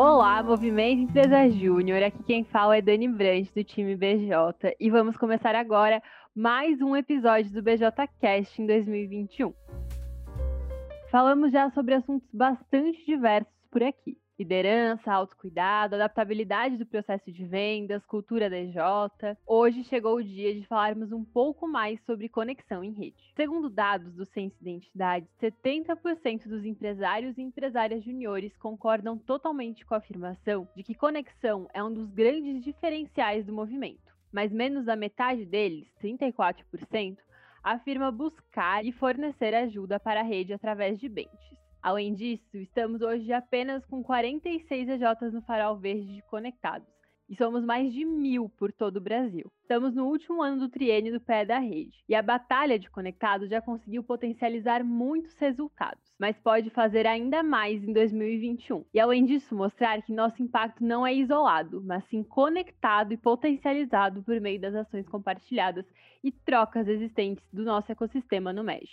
Olá, Movimento Empresa Júnior. Aqui quem fala é Dani Brandt, do time BJ. E vamos começar agora mais um episódio do BJ Cast em 2021. Falamos já sobre assuntos bastante diversos por aqui liderança, autocuidado, adaptabilidade do processo de vendas, cultura DJ. Hoje chegou o dia de falarmos um pouco mais sobre conexão em rede. Segundo dados do Sense Identidade, 70% dos empresários e empresárias juniores concordam totalmente com a afirmação de que conexão é um dos grandes diferenciais do movimento. Mas menos da metade deles, 34%, afirma buscar e fornecer ajuda para a rede através de benches. Além disso, estamos hoje apenas com 46 EJs no Farol Verde conectados. E somos mais de mil por todo o Brasil. Estamos no último ano do triênio do pé da rede. E a batalha de conectados já conseguiu potencializar muitos resultados, mas pode fazer ainda mais em 2021. E além disso, mostrar que nosso impacto não é isolado, mas sim conectado e potencializado por meio das ações compartilhadas e trocas existentes do nosso ecossistema no MEG.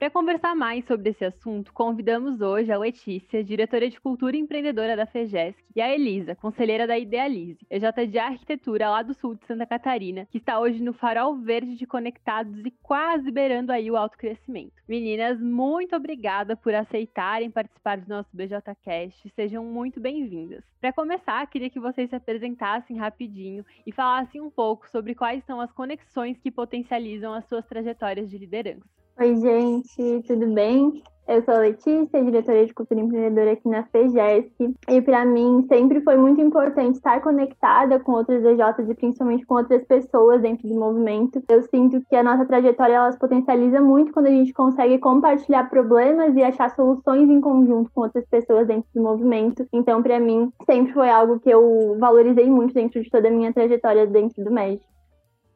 Para conversar mais sobre esse assunto, convidamos hoje a Letícia, diretora de Cultura Empreendedora da FEGESC, e a Elisa, conselheira da Idealize, EJ de Arquitetura lá do sul de Santa Catarina, que está hoje no farol verde de conectados e quase beirando aí o autocrescimento. Meninas, muito obrigada por aceitarem participar do nosso BJCast, sejam muito bem-vindas. Para começar, queria que vocês se apresentassem rapidinho e falassem um pouco sobre quais são as conexões que potencializam as suas trajetórias de liderança. Oi, gente, tudo bem? Eu sou a Letícia, diretora de cultura empreendedora aqui na FEGESC, e para mim sempre foi muito importante estar conectada com outras EJs e principalmente com outras pessoas dentro do movimento. Eu sinto que a nossa trajetória ela se potencializa muito quando a gente consegue compartilhar problemas e achar soluções em conjunto com outras pessoas dentro do movimento. Então, para mim, sempre foi algo que eu valorizei muito dentro de toda a minha trajetória dentro do MED.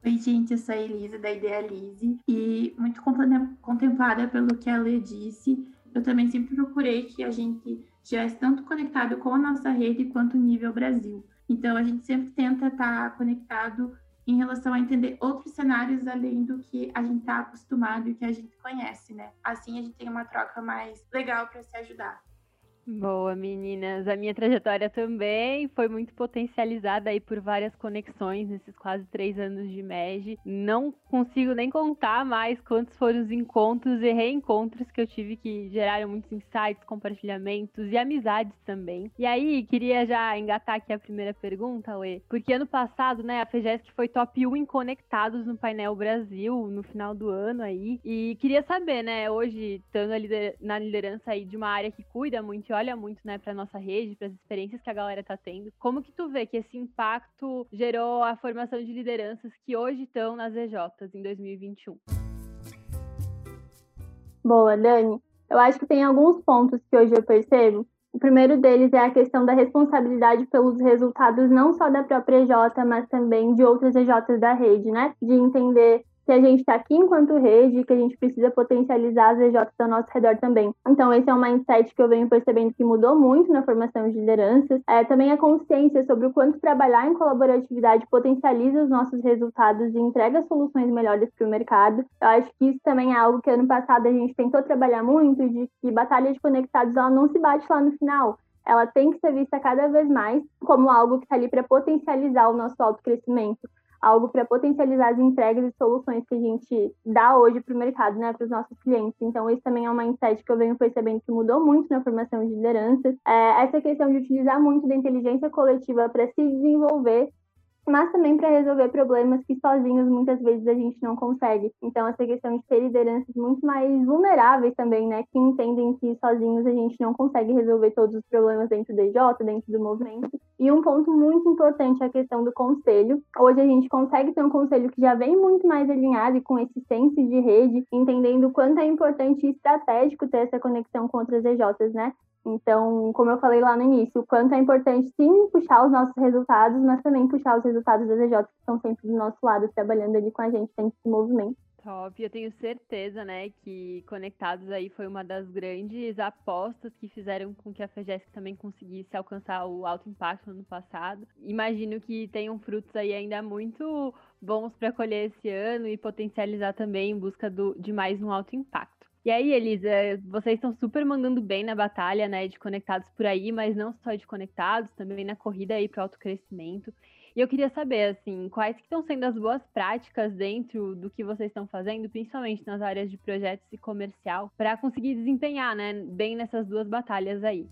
Oi, gente, eu sou a Elisa da Idealize e muito contemplada pelo que a Lê disse. Eu também sempre procurei que a gente estivesse tanto conectado com a nossa rede quanto o nível Brasil. Então, a gente sempre tenta estar conectado em relação a entender outros cenários além do que a gente está acostumado e que a gente conhece, né? Assim, a gente tem uma troca mais legal para se ajudar. Boa, meninas. A minha trajetória também foi muito potencializada aí por várias conexões nesses quase três anos de MEG. Não consigo nem contar mais quantos foram os encontros e reencontros que eu tive que geraram muitos insights, compartilhamentos e amizades também. E aí, queria já engatar aqui a primeira pergunta, Lê, porque ano passado, né, a FEGESC foi top 1 em conectados no painel Brasil, no final do ano aí. E queria saber, né, hoje, estando na liderança aí de uma área que cuida muito olha muito, né, para nossa rede, para as experiências que a galera tá tendo. Como que tu vê que esse impacto gerou a formação de lideranças que hoje estão nas EJs em 2021? Boa, Dani. Eu acho que tem alguns pontos que hoje eu percebo. O primeiro deles é a questão da responsabilidade pelos resultados não só da própria EJ, mas também de outras EJs da rede, né? De entender que a gente está aqui enquanto rede, que a gente precisa potencializar as EJs ao nosso redor também. Então, esse é um mindset que eu venho percebendo que mudou muito na formação de lideranças. É, também a consciência sobre o quanto trabalhar em colaboratividade potencializa os nossos resultados e entrega soluções melhores para o mercado. Eu acho que isso também é algo que ano passado a gente tentou trabalhar muito, de que batalha de conectados ela não se bate lá no final ela tem que ser vista cada vez mais como algo que está ali para potencializar o nosso autocrescimento algo para potencializar as entregas e soluções que a gente dá hoje para o mercado, né, para os nossos clientes. Então, esse também é uma mindset que eu venho percebendo que mudou muito na formação de lideranças. É, essa questão de utilizar muito da inteligência coletiva para se desenvolver mas também para resolver problemas que sozinhos muitas vezes a gente não consegue. Então, essa questão de ter lideranças muito mais vulneráveis também, né, que entendem que sozinhos a gente não consegue resolver todos os problemas dentro do EJ, dentro do movimento. E um ponto muito importante é a questão do conselho. Hoje a gente consegue ter um conselho que já vem muito mais alinhado e com esse senso de rede, entendendo o quanto é importante e estratégico ter essa conexão com outras EJs, né? Então, como eu falei lá no início, o quanto é importante sim puxar os nossos resultados, mas também puxar os resultados das EJs que estão sempre do nosso lado, trabalhando ali com a gente dentro do movimento. Top, eu tenho certeza, né, que Conectados aí foi uma das grandes apostas que fizeram com que a FEGESC também conseguisse alcançar o alto impacto no ano passado. Imagino que tenham frutos aí ainda muito bons para colher esse ano e potencializar também em busca do, de mais um alto impacto. E aí, Elisa, vocês estão super mandando bem na batalha, né, de conectados por aí, mas não só de conectados, também na corrida aí para o autocrescimento. E eu queria saber, assim, quais que estão sendo as boas práticas dentro do que vocês estão fazendo, principalmente nas áreas de projetos e comercial, para conseguir desempenhar, né, bem nessas duas batalhas aí.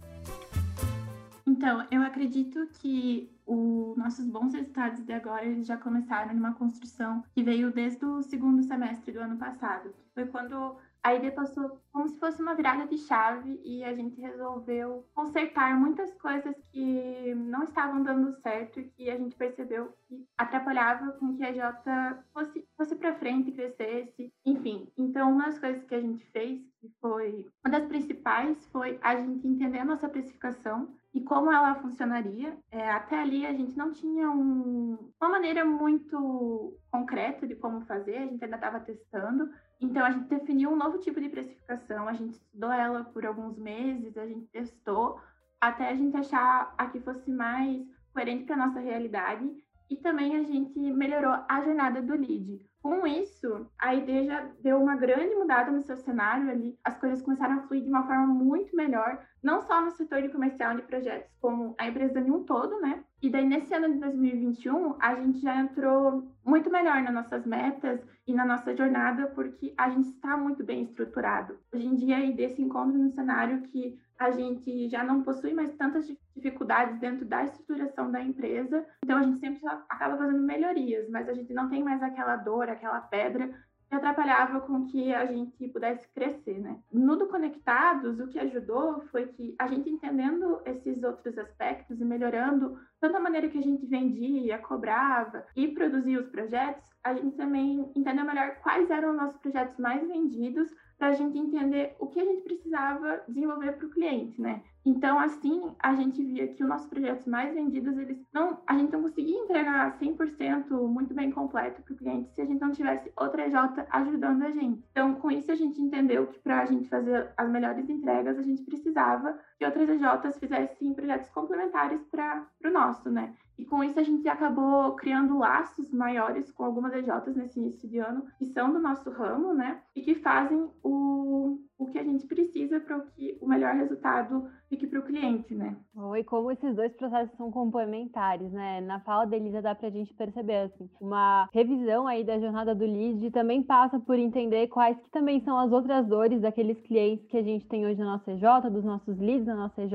Então, eu acredito que os nossos bons resultados de agora eles já começaram numa construção que veio desde o segundo semestre do ano passado. Foi quando a ideia passou como se fosse uma virada de chave e a gente resolveu consertar muitas coisas que não estavam dando certo e que a gente percebeu que atrapalhava com que a Jota fosse, fosse para frente, crescesse, enfim. Então, uma das coisas que a gente fez, que foi uma das principais, foi a gente entender a nossa precificação e como ela funcionaria. É, até ali a gente não tinha um, uma maneira muito concreta de como fazer, a gente ainda estava testando. Então a gente definiu um novo tipo de precificação, a gente estudou ela por alguns meses, a gente testou até a gente achar a que fosse mais coerente para nossa realidade e também a gente melhorou a jornada do lead. Com isso, a ideia já deu uma grande mudada no seu cenário ali, as coisas começaram a fluir de uma forma muito melhor, não só no setor de comercial de projetos, como a empresa em um todo, né? E daí, nesse ano de 2021, a gente já entrou muito melhor nas nossas metas e na nossa jornada, porque a gente está muito bem estruturado. Hoje em dia, a ID se encontra no cenário que a gente já não possui mais tantas dificuldades dentro da estruturação da empresa, então a gente sempre acaba fazendo melhorias, mas a gente não tem mais aquela dor, aquela pedra que atrapalhava com que a gente pudesse crescer, né? No do Conectados, o que ajudou foi que a gente entendendo esses outros aspectos e melhorando tanto a maneira que a gente vendia, cobrava e produzia os projetos, a gente também entendeu melhor quais eram os nossos projetos mais vendidos para a gente entender o que a gente precisava desenvolver para o cliente, né? Então, assim, a gente via que os nossos projetos mais vendidos, eles não, a gente não conseguia entregar 100% muito bem completo para o cliente se a gente não tivesse outra EJ ajudando a gente. Então, com isso, a gente entendeu que para a gente fazer as melhores entregas, a gente precisava que outras EJs fizessem projetos complementares para o nosso, né? E com isso a gente acabou criando laços maiores com algumas EJs nesse início de ano, que são do nosso ramo, né? E que fazem o, o que a gente precisa para que o melhor resultado fique para o cliente, né? E como esses dois processos são complementares, né? Na fala da Elisa dá para a gente perceber, assim, uma revisão aí da jornada do lead também passa por entender quais que também são as outras dores daqueles clientes que a gente tem hoje na nossa EJ, dos nossos leads na nossa EJ,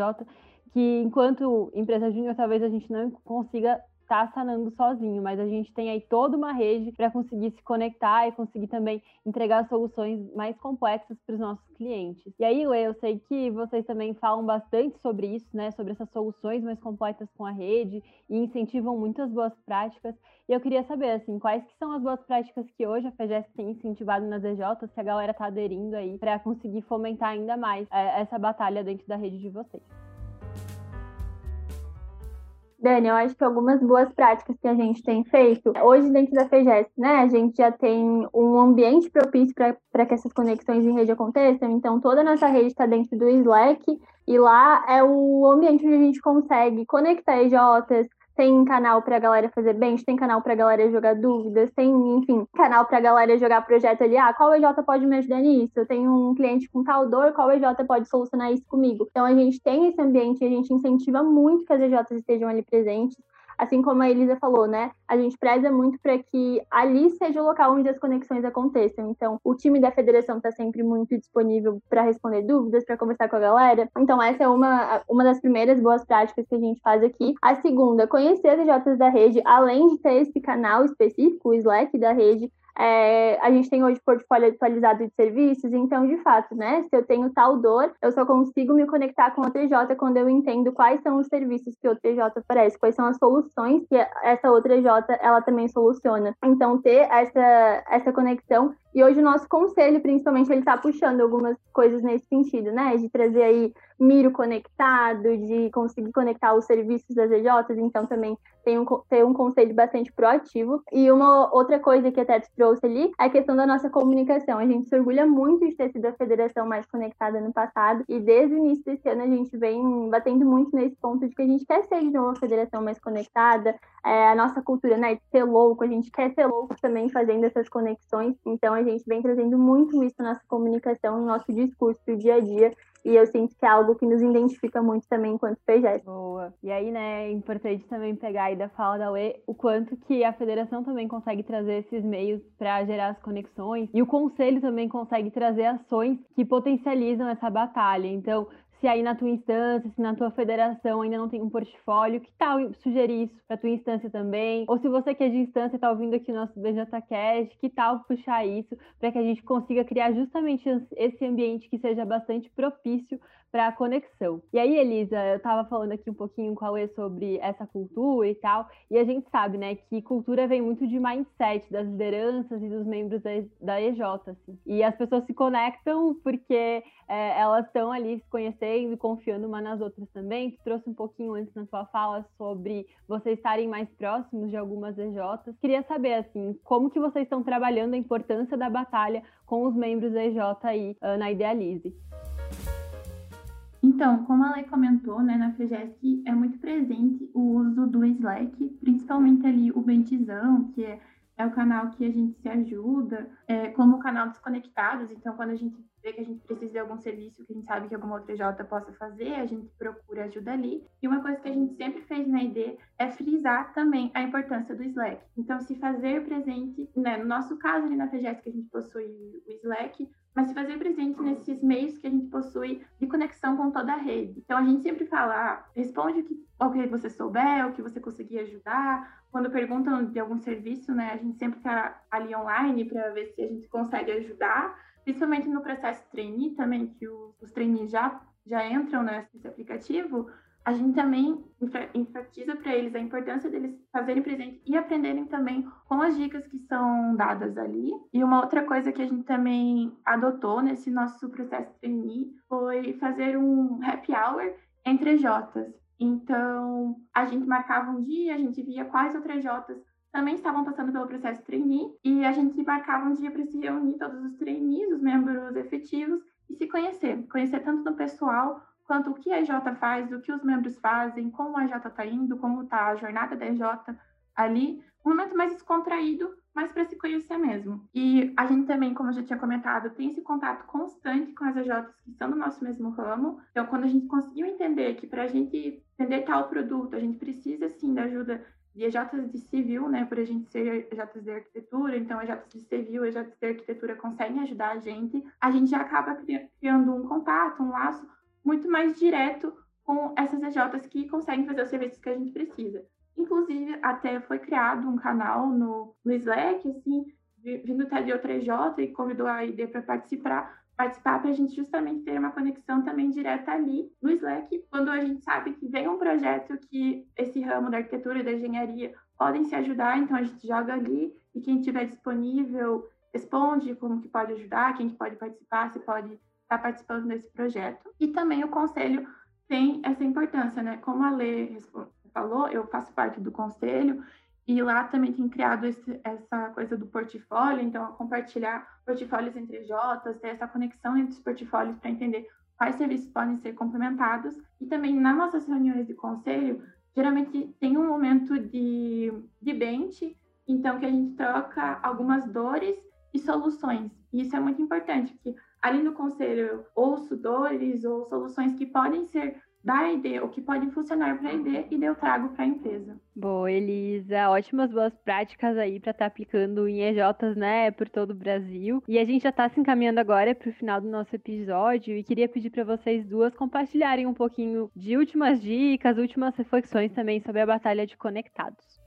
que enquanto empresa júnior talvez a gente não consiga tá sanando sozinho, mas a gente tem aí toda uma rede para conseguir se conectar e conseguir também entregar soluções mais complexas para os nossos clientes. E aí, Lê, eu sei que vocês também falam bastante sobre isso, né, sobre essas soluções mais completas com a rede e incentivam muitas boas práticas. E eu queria saber, assim, quais que são as boas práticas que hoje a FEGES tem incentivado nas EJs, que a galera está aderindo aí para conseguir fomentar ainda mais é, essa batalha dentro da rede de vocês. Dani, eu acho que algumas boas práticas que a gente tem feito, hoje dentro da FEGES, né, a gente já tem um ambiente propício para que essas conexões em rede aconteçam, então toda a nossa rede está dentro do Slack, e lá é o ambiente onde a gente consegue conectar EJs, tem canal pra galera fazer bench, tem canal pra galera jogar dúvidas, tem, enfim, canal pra galera jogar projeto ali. Ah, qual EJ pode me ajudar nisso? Eu tenho um cliente com tal dor, qual EJ pode solucionar isso comigo? Então a gente tem esse ambiente, a gente incentiva muito que as EJs estejam ali presentes assim como a Elisa falou, né? A gente preza muito para que ali seja o local onde as conexões aconteçam. Então, o time da federação está sempre muito disponível para responder dúvidas, para conversar com a galera. Então, essa é uma, uma das primeiras boas práticas que a gente faz aqui. A segunda, conhecer as EJs da rede, além de ter esse canal específico, o Slack da rede, é, a gente tem hoje portfólio atualizado de serviços, então, de fato, né? Se eu tenho tal dor, eu só consigo me conectar com o TJ quando eu entendo quais são os serviços que o TJ oferece, quais são as soluções que essa outra J ela também soluciona. Então, ter essa, essa conexão e hoje o nosso conselho, principalmente, ele está puxando algumas coisas nesse sentido, né? De trazer aí Miro conectado, de conseguir conectar os serviços das EJs, então também tem um, ter um conselho bastante proativo. E uma outra coisa que a Teto trouxe ali é a questão da nossa comunicação. A gente se orgulha muito de ter sido a federação mais conectada no passado, e desde o início desse ano a gente vem batendo muito nesse ponto de que a gente quer ser de novo a federação mais conectada, é, a nossa cultura, né, de ser louco, a gente quer ser louco também fazendo essas conexões, então a gente vem trazendo muito isso na nossa comunicação, no nosso discurso do dia a dia, e eu sinto que é algo que nos identifica muito também enquanto PGS. Boa. E aí, né, é importante também pegar aí da fala da UE o quanto que a federação também consegue trazer esses meios para gerar as conexões e o conselho também consegue trazer ações que potencializam essa batalha. Então, se aí na tua instância, se na tua federação ainda não tem um portfólio, que tal sugerir isso para tua instância também? Ou se você que é de instância está ouvindo aqui o nosso BJCast, que tal puxar isso para que a gente consiga criar justamente esse ambiente que seja bastante propício para a conexão. E aí, Elisa, eu estava falando aqui um pouquinho com a Uê sobre essa cultura e tal, e a gente sabe, né, que cultura vem muito de mindset das lideranças e dos membros da, EJ, assim. E as pessoas se conectam porque é, elas estão ali se conhecendo e confiando uma nas outras também. Tu trouxe um pouquinho antes na sua fala sobre vocês estarem mais próximos de algumas EJs. Queria saber, assim, como que vocês estão trabalhando a importância da batalha com os membros da EJ aí uh, na Idealize. Então, como a Lei comentou, né, na FEGESC é muito presente o uso do Slack, principalmente ali o Bentizão, que é, é o canal que a gente se ajuda, é, como o canal dos conectados. Então, quando a gente vê que a gente precisa de algum serviço que a gente sabe que alguma outra J possa fazer, a gente procura ajuda ali. E uma coisa que a gente sempre fez na ID é frisar também a importância do Slack. Então, se fazer presente, né, no nosso caso ali na FEGESC, que a gente possui o Slack, mas se fazer presente nesses meios que a gente possui de conexão com toda a rede. Então a gente sempre fala, ah, responde o que, o que você souber, o que você conseguir ajudar. Quando perguntam de algum serviço, né, a gente sempre está ali online para ver se a gente consegue ajudar, principalmente no processo trainee também, que os, os trainees já, já entram nesse aplicativo, a gente também enfatiza para eles a importância deles fazerem presente e aprenderem também com as dicas que são dadas ali. E uma outra coisa que a gente também adotou nesse nosso processo trainee foi fazer um happy hour entre Jotas. Então, a gente marcava um dia, a gente via quais outras Jotas também estavam passando pelo processo trainee e a gente marcava um dia para se reunir todos os trainees, os membros efetivos e se conhecer, conhecer tanto no pessoal quanto o que a EJ faz, o que os membros fazem, como a EJ está indo, como está a jornada da EJ ali. Um momento mais descontraído, mas para se conhecer mesmo. E a gente também, como eu já tinha comentado, tem esse contato constante com as EJs que estão no nosso mesmo ramo. Então, quando a gente conseguiu entender que para a gente vender tal produto, a gente precisa, sim, da ajuda de EJs de civil, né, por a gente ser EJs de arquitetura, então EJs de civil, EJs de arquitetura conseguem ajudar a gente, a gente já acaba criando um contato, um laço muito mais direto com essas EJs que conseguem fazer os serviços que a gente precisa. Inclusive, até foi criado um canal no, no Slack, assim, vindo até de outra EJ e convidou a ID para participar, participar para a gente justamente ter uma conexão também direta ali no Slack, quando a gente sabe que vem um projeto que esse ramo da arquitetura e da engenharia podem se ajudar, então a gente joga ali e quem estiver disponível responde como que pode ajudar, quem que pode participar, se pode está participando desse projeto. E também o conselho tem essa importância, né? Como a Lê falou, eu faço parte do conselho e lá também tem criado esse, essa coisa do portfólio, então compartilhar portfólios entre Jotas, ter essa conexão entre os portfólios para entender quais serviços podem ser complementados. E também nas nossas reuniões de conselho, geralmente tem um momento de, de bench, então que a gente troca algumas dores e soluções. E isso é muito importante, porque ali no conselho ouço dores ou soluções que podem ser da ID ou que podem funcionar para a ID e eu trago para a empresa. Boa, Elisa. Ótimas boas práticas aí para estar tá aplicando em EJs, né, por todo o Brasil. E a gente já está se encaminhando agora para o final do nosso episódio e queria pedir para vocês duas compartilharem um pouquinho de últimas dicas, últimas reflexões também sobre a Batalha de Conectados.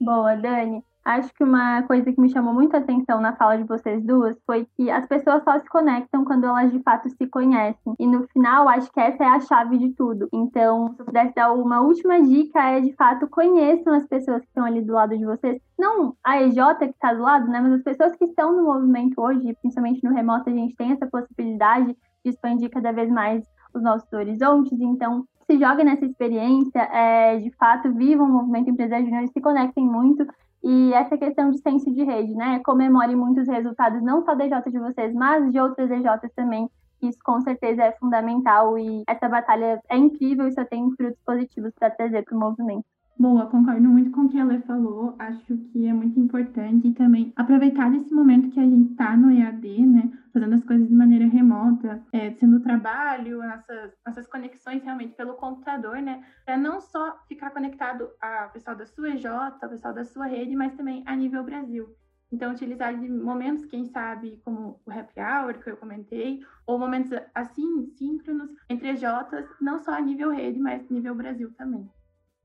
Boa, Dani. Acho que uma coisa que me chamou muita atenção na fala de vocês duas foi que as pessoas só se conectam quando elas de fato se conhecem. E no final, acho que essa é a chave de tudo. Então, se eu pudesse dar uma última dica, é de fato conheçam as pessoas que estão ali do lado de vocês. Não a EJ que está do lado, né? Mas as pessoas que estão no movimento hoje, principalmente no remoto, a gente tem essa possibilidade de expandir cada vez mais os nossos horizontes. Então, se joguem nessa experiência, é, de fato, vivam o movimento Empresário Júnior se conectem muito. E essa questão de senso de rede, né? Comemore muitos resultados, não só da EJ de vocês, mas de outras EJs também, isso com certeza é fundamental e essa batalha é incrível e só tem frutos positivos para trazer para o movimento. Boa, concordo muito com o que ela falou. Acho que é muito importante e também aproveitar desse momento que a gente está no EAD, né? Fazendo as coisas de maneira remota, é, sendo trabalho, nossas, nossas conexões realmente pelo computador, né? Para não só ficar conectado ao pessoal da sua EJ, ao pessoal da sua rede, mas também a nível Brasil. Então, utilizar de momentos, quem sabe, como o happy hour que eu comentei, ou momentos assim, síncronos, entre EJs, não só a nível rede, mas nível Brasil também.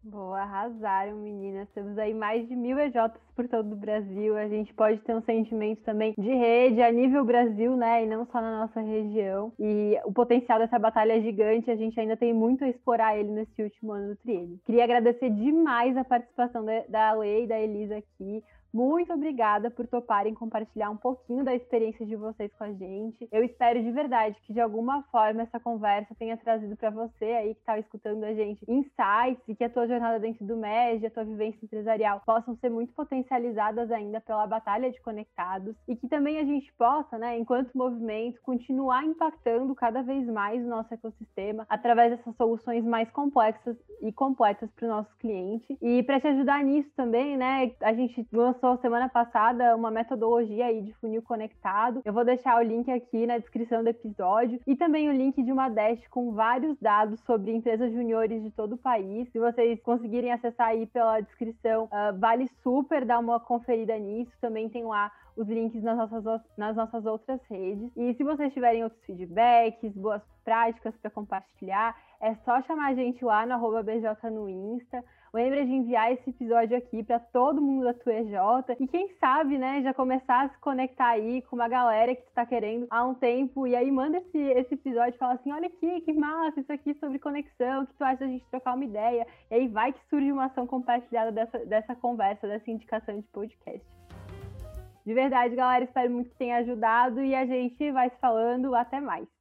Boa, arrasaram, meninas. Temos aí mais de mil EJs por todo o Brasil. A gente pode ter um sentimento também de rede a nível Brasil, né? E não só na nossa região. E o potencial dessa batalha é gigante. A gente ainda tem muito a explorar ele nesse último ano do Triene. Queria agradecer demais a participação da Lei e da Elisa aqui. Muito obrigada por toparem compartilhar um pouquinho da experiência de vocês com a gente. Eu espero de verdade que de alguma forma essa conversa tenha trazido para você aí que está escutando a gente insights e que a tua jornada dentro do MED, a tua vivência empresarial possam ser muito potencializadas ainda pela batalha de conectados e que também a gente possa, né, enquanto movimento, continuar impactando cada vez mais o nosso ecossistema através dessas soluções mais complexas e completas para o nosso cliente. E para te ajudar nisso também, né, a gente lançou lançou semana passada uma metodologia aí de funil conectado. Eu vou deixar o link aqui na descrição do episódio e também o link de uma dash com vários dados sobre empresas juniores de todo o país. Se vocês conseguirem acessar aí pela descrição, uh, vale super dar uma conferida nisso. Também tem lá os links nas nossas, nas nossas outras redes. E se vocês tiverem outros feedbacks, boas práticas para compartilhar, é só chamar a gente lá no BJ no Insta. Lembra de enviar esse episódio aqui para todo mundo da tua EJ e quem sabe, né, já começar a se conectar aí com uma galera que tu tá querendo há um tempo e aí manda esse, esse episódio e fala assim, olha aqui, que massa, isso aqui sobre conexão, o que tu acha da gente trocar uma ideia? E aí vai que surge uma ação compartilhada dessa, dessa conversa, dessa indicação de podcast. De verdade, galera, espero muito que tenha ajudado e a gente vai se falando. Até mais.